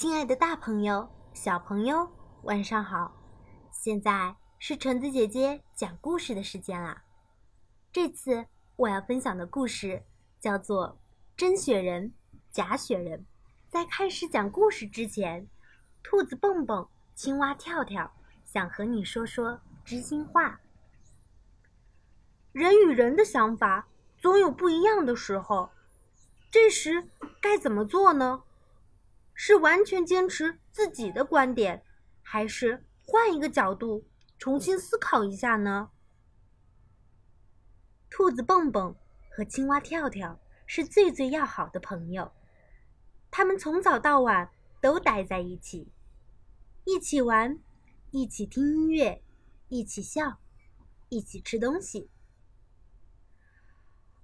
亲爱的，大朋友、小朋友，晚上好！现在是橙子姐姐讲故事的时间啦。这次我要分享的故事叫做《真雪人，假雪人》。在开始讲故事之前，兔子蹦蹦、青蛙跳跳想和你说说知心话。人与人的想法总有不一样的时候，这时该怎么做呢？是完全坚持自己的观点，还是换一个角度重新思考一下呢？兔子蹦蹦和青蛙跳跳是最最要好的朋友，他们从早到晚都待在一起，一起玩，一起听音乐，一起笑，一起吃东西。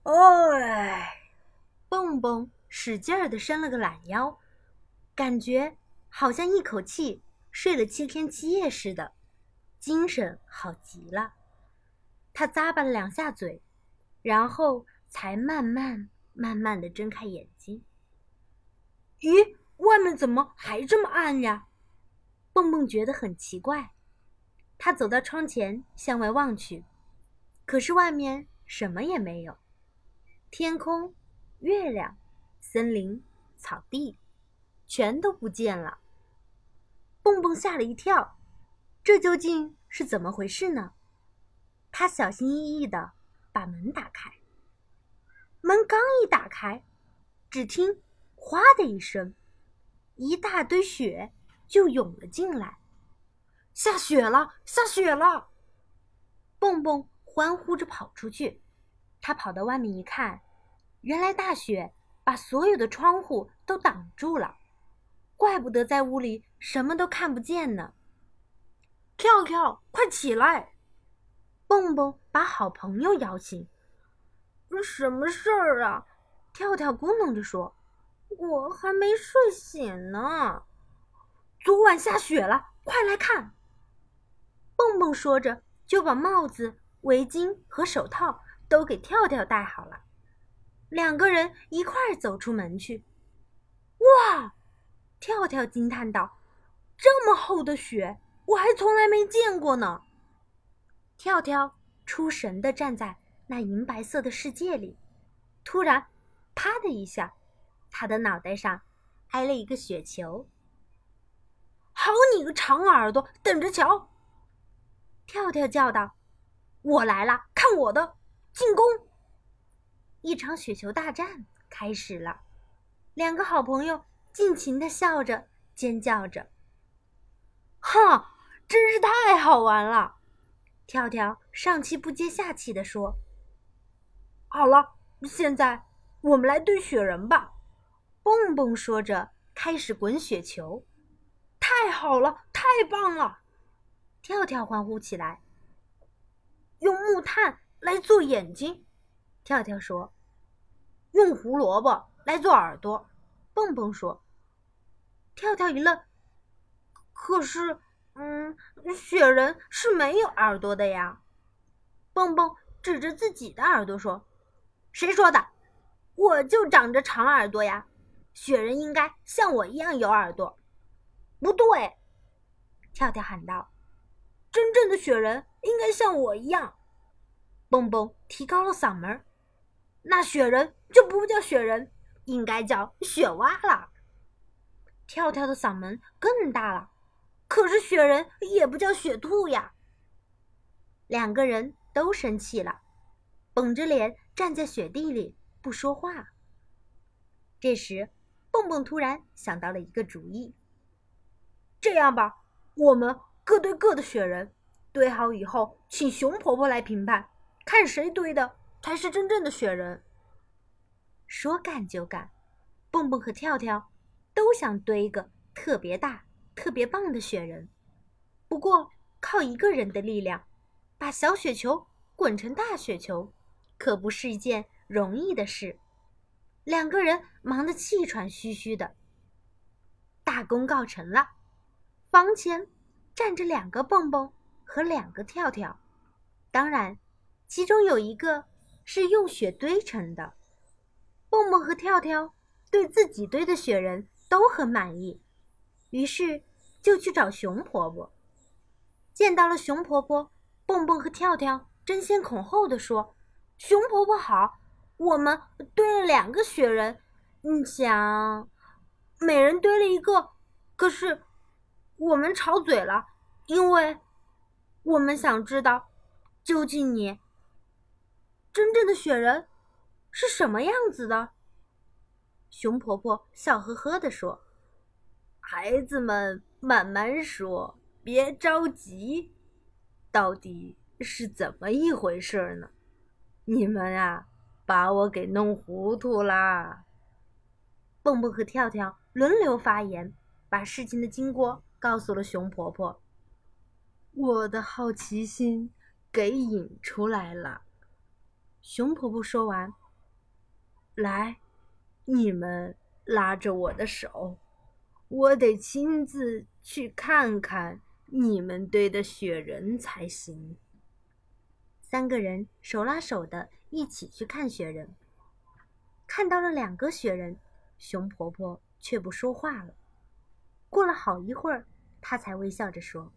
哎，蹦蹦使劲儿的伸了个懒腰。感觉好像一口气睡了七天七夜似的，精神好极了。他咂巴了两下嘴，然后才慢慢慢慢的睁开眼睛。咦，外面怎么还这么暗呀？蹦蹦觉得很奇怪。他走到窗前向外望去，可是外面什么也没有，天空、月亮、森林、草地。全都不见了，蹦蹦吓了一跳，这究竟是怎么回事呢？他小心翼翼的把门打开，门刚一打开，只听“哗”的一声，一大堆雪就涌了进来，下雪了，下雪了！蹦蹦欢呼着跑出去，他跑到外面一看，原来大雪把所有的窗户都挡住了。怪不得在屋里什么都看不见呢。跳跳，快起来！蹦蹦把好朋友摇醒。什么事儿啊？跳跳咕哝着说：“我还没睡醒呢。”昨晚下雪了，快来看！蹦蹦说着，就把帽子、围巾和手套都给跳跳戴好了。两个人一块儿走出门去。哇！跳跳惊叹道：“这么厚的雪，我还从来没见过呢。”跳跳出神的站在那银白色的世界里，突然，啪的一下，他的脑袋上挨了一个雪球。“好你个长耳朵，等着瞧！”跳跳叫道，“我来了，看我的进攻！”一场雪球大战开始了，两个好朋友。尽情的笑着，尖叫着，哈，真是太好玩了！跳跳上气不接下气地说：“好了，现在我们来堆雪人吧。”蹦蹦说着，开始滚雪球。太好了，太棒了！跳跳欢呼起来。用木炭来做眼睛，跳跳说：“用胡萝卜来做耳朵。”蹦蹦说。跳跳一愣，可是，嗯，雪人是没有耳朵的呀。蹦蹦指着自己的耳朵说：“谁说的？我就长着长耳朵呀！雪人应该像我一样有耳朵。”不对，跳跳喊道：“真正的雪人应该像我一样。”蹦蹦提高了嗓门：“那雪人就不叫雪人，应该叫雪蛙了。”跳跳的嗓门更大了，可是雪人也不叫雪兔呀。两个人都生气了，绷着脸站在雪地里不说话。这时，蹦蹦突然想到了一个主意：这样吧，我们各堆各的雪人，堆好以后，请熊婆婆来评判，看谁堆的才是真正的雪人。说干就干，蹦蹦和跳跳。都想堆一个特别大、特别棒的雪人，不过靠一个人的力量，把小雪球滚成大雪球，可不是一件容易的事。两个人忙得气喘吁吁的。大功告成了，房前站着两个蹦蹦和两个跳跳，当然，其中有一个是用雪堆成的。蹦蹦和跳跳对自己堆的雪人。都很满意，于是就去找熊婆婆。见到了熊婆婆，蹦蹦和跳跳争先恐后的说：“熊婆婆好，我们堆了两个雪人，你想，每人堆了一个，可是我们吵嘴了，因为我们想知道，究竟你真正的雪人是什么样子的。”熊婆婆笑呵呵地说：“孩子们，慢慢说，别着急。到底是怎么一回事呢？你们啊，把我给弄糊涂啦！”蹦蹦和跳跳轮流发言，把事情的经过告诉了熊婆婆。我的好奇心给引出来了。熊婆婆说完，来。你们拉着我的手，我得亲自去看看你们堆的雪人才行。三个人手拉手的一起去看雪人，看到了两个雪人，熊婆婆却不说话了。过了好一会儿，她才微笑着说：“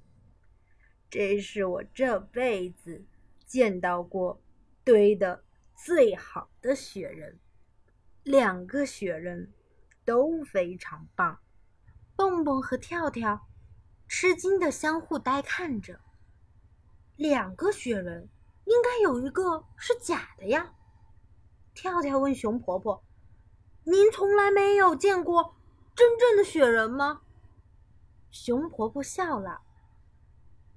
这是我这辈子见到过堆的最好的雪人。”两个雪人都非常棒，蹦蹦和跳跳吃惊的相互呆看着。两个雪人应该有一个是假的呀？跳跳问熊婆婆：“您从来没有见过真正的雪人吗？”熊婆婆笑了：“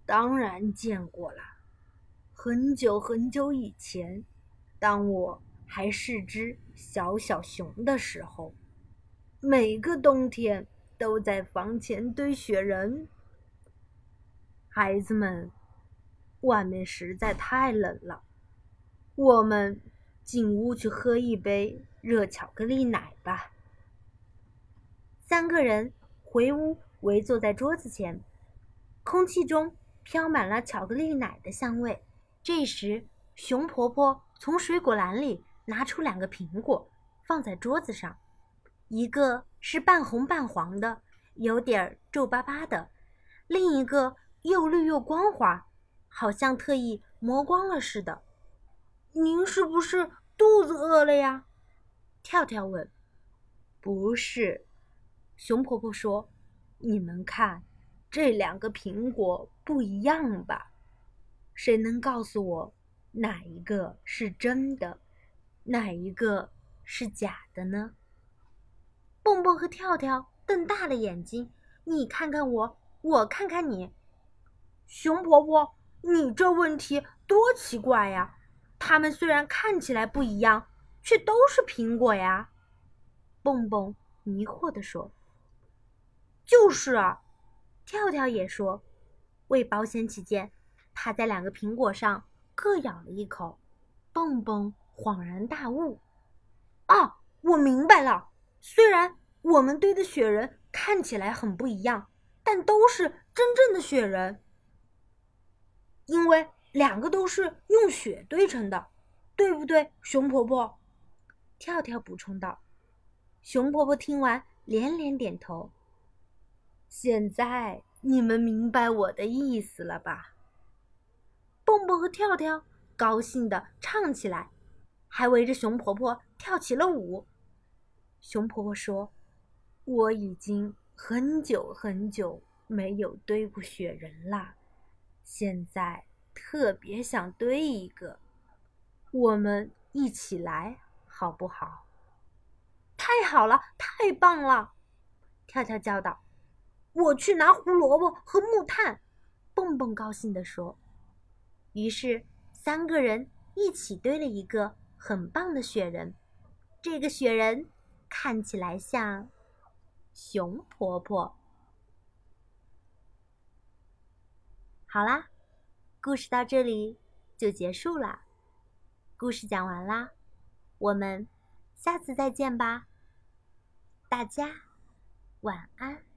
当然见过了，很久很久以前，当我……”还是只小小熊的时候，每个冬天都在房前堆雪人。孩子们，外面实在太冷了，我们进屋去喝一杯热巧克力奶吧。三个人回屋，围坐在桌子前，空气中飘满了巧克力奶的香味。这时，熊婆婆从水果篮里。拿出两个苹果，放在桌子上，一个是半红半黄的，有点皱巴巴的；另一个又绿又光滑，好像特意磨光了似的。您是不是肚子饿了呀？跳跳问。不是，熊婆婆说：“你们看，这两个苹果不一样吧？谁能告诉我哪一个是真的？”哪一个是假的呢？蹦蹦和跳跳瞪大了眼睛，你看看我，我看看你。熊婆婆，你这问题多奇怪呀！它们虽然看起来不一样，却都是苹果呀。蹦蹦迷惑地说：“就是啊。”跳跳也说：“为保险起见，他在两个苹果上各咬了一口。”蹦蹦。恍然大悟，啊，我明白了。虽然我们堆的雪人看起来很不一样，但都是真正的雪人，因为两个都是用雪堆成的，对不对？熊婆婆，跳跳补充道。熊婆婆听完连连点头。现在你们明白我的意思了吧？蹦蹦和跳跳高兴的唱起来。还围着熊婆婆跳起了舞。熊婆婆说：“我已经很久很久没有堆过雪人了，现在特别想堆一个，我们一起来好不好？”“太好了，太棒了！”跳跳叫道。“我去拿胡萝卜和木炭。”蹦蹦高兴地说。于是三个人一起堆了一个。很棒的雪人，这个雪人看起来像熊婆婆。好啦，故事到这里就结束了。故事讲完啦，我们下次再见吧。大家晚安。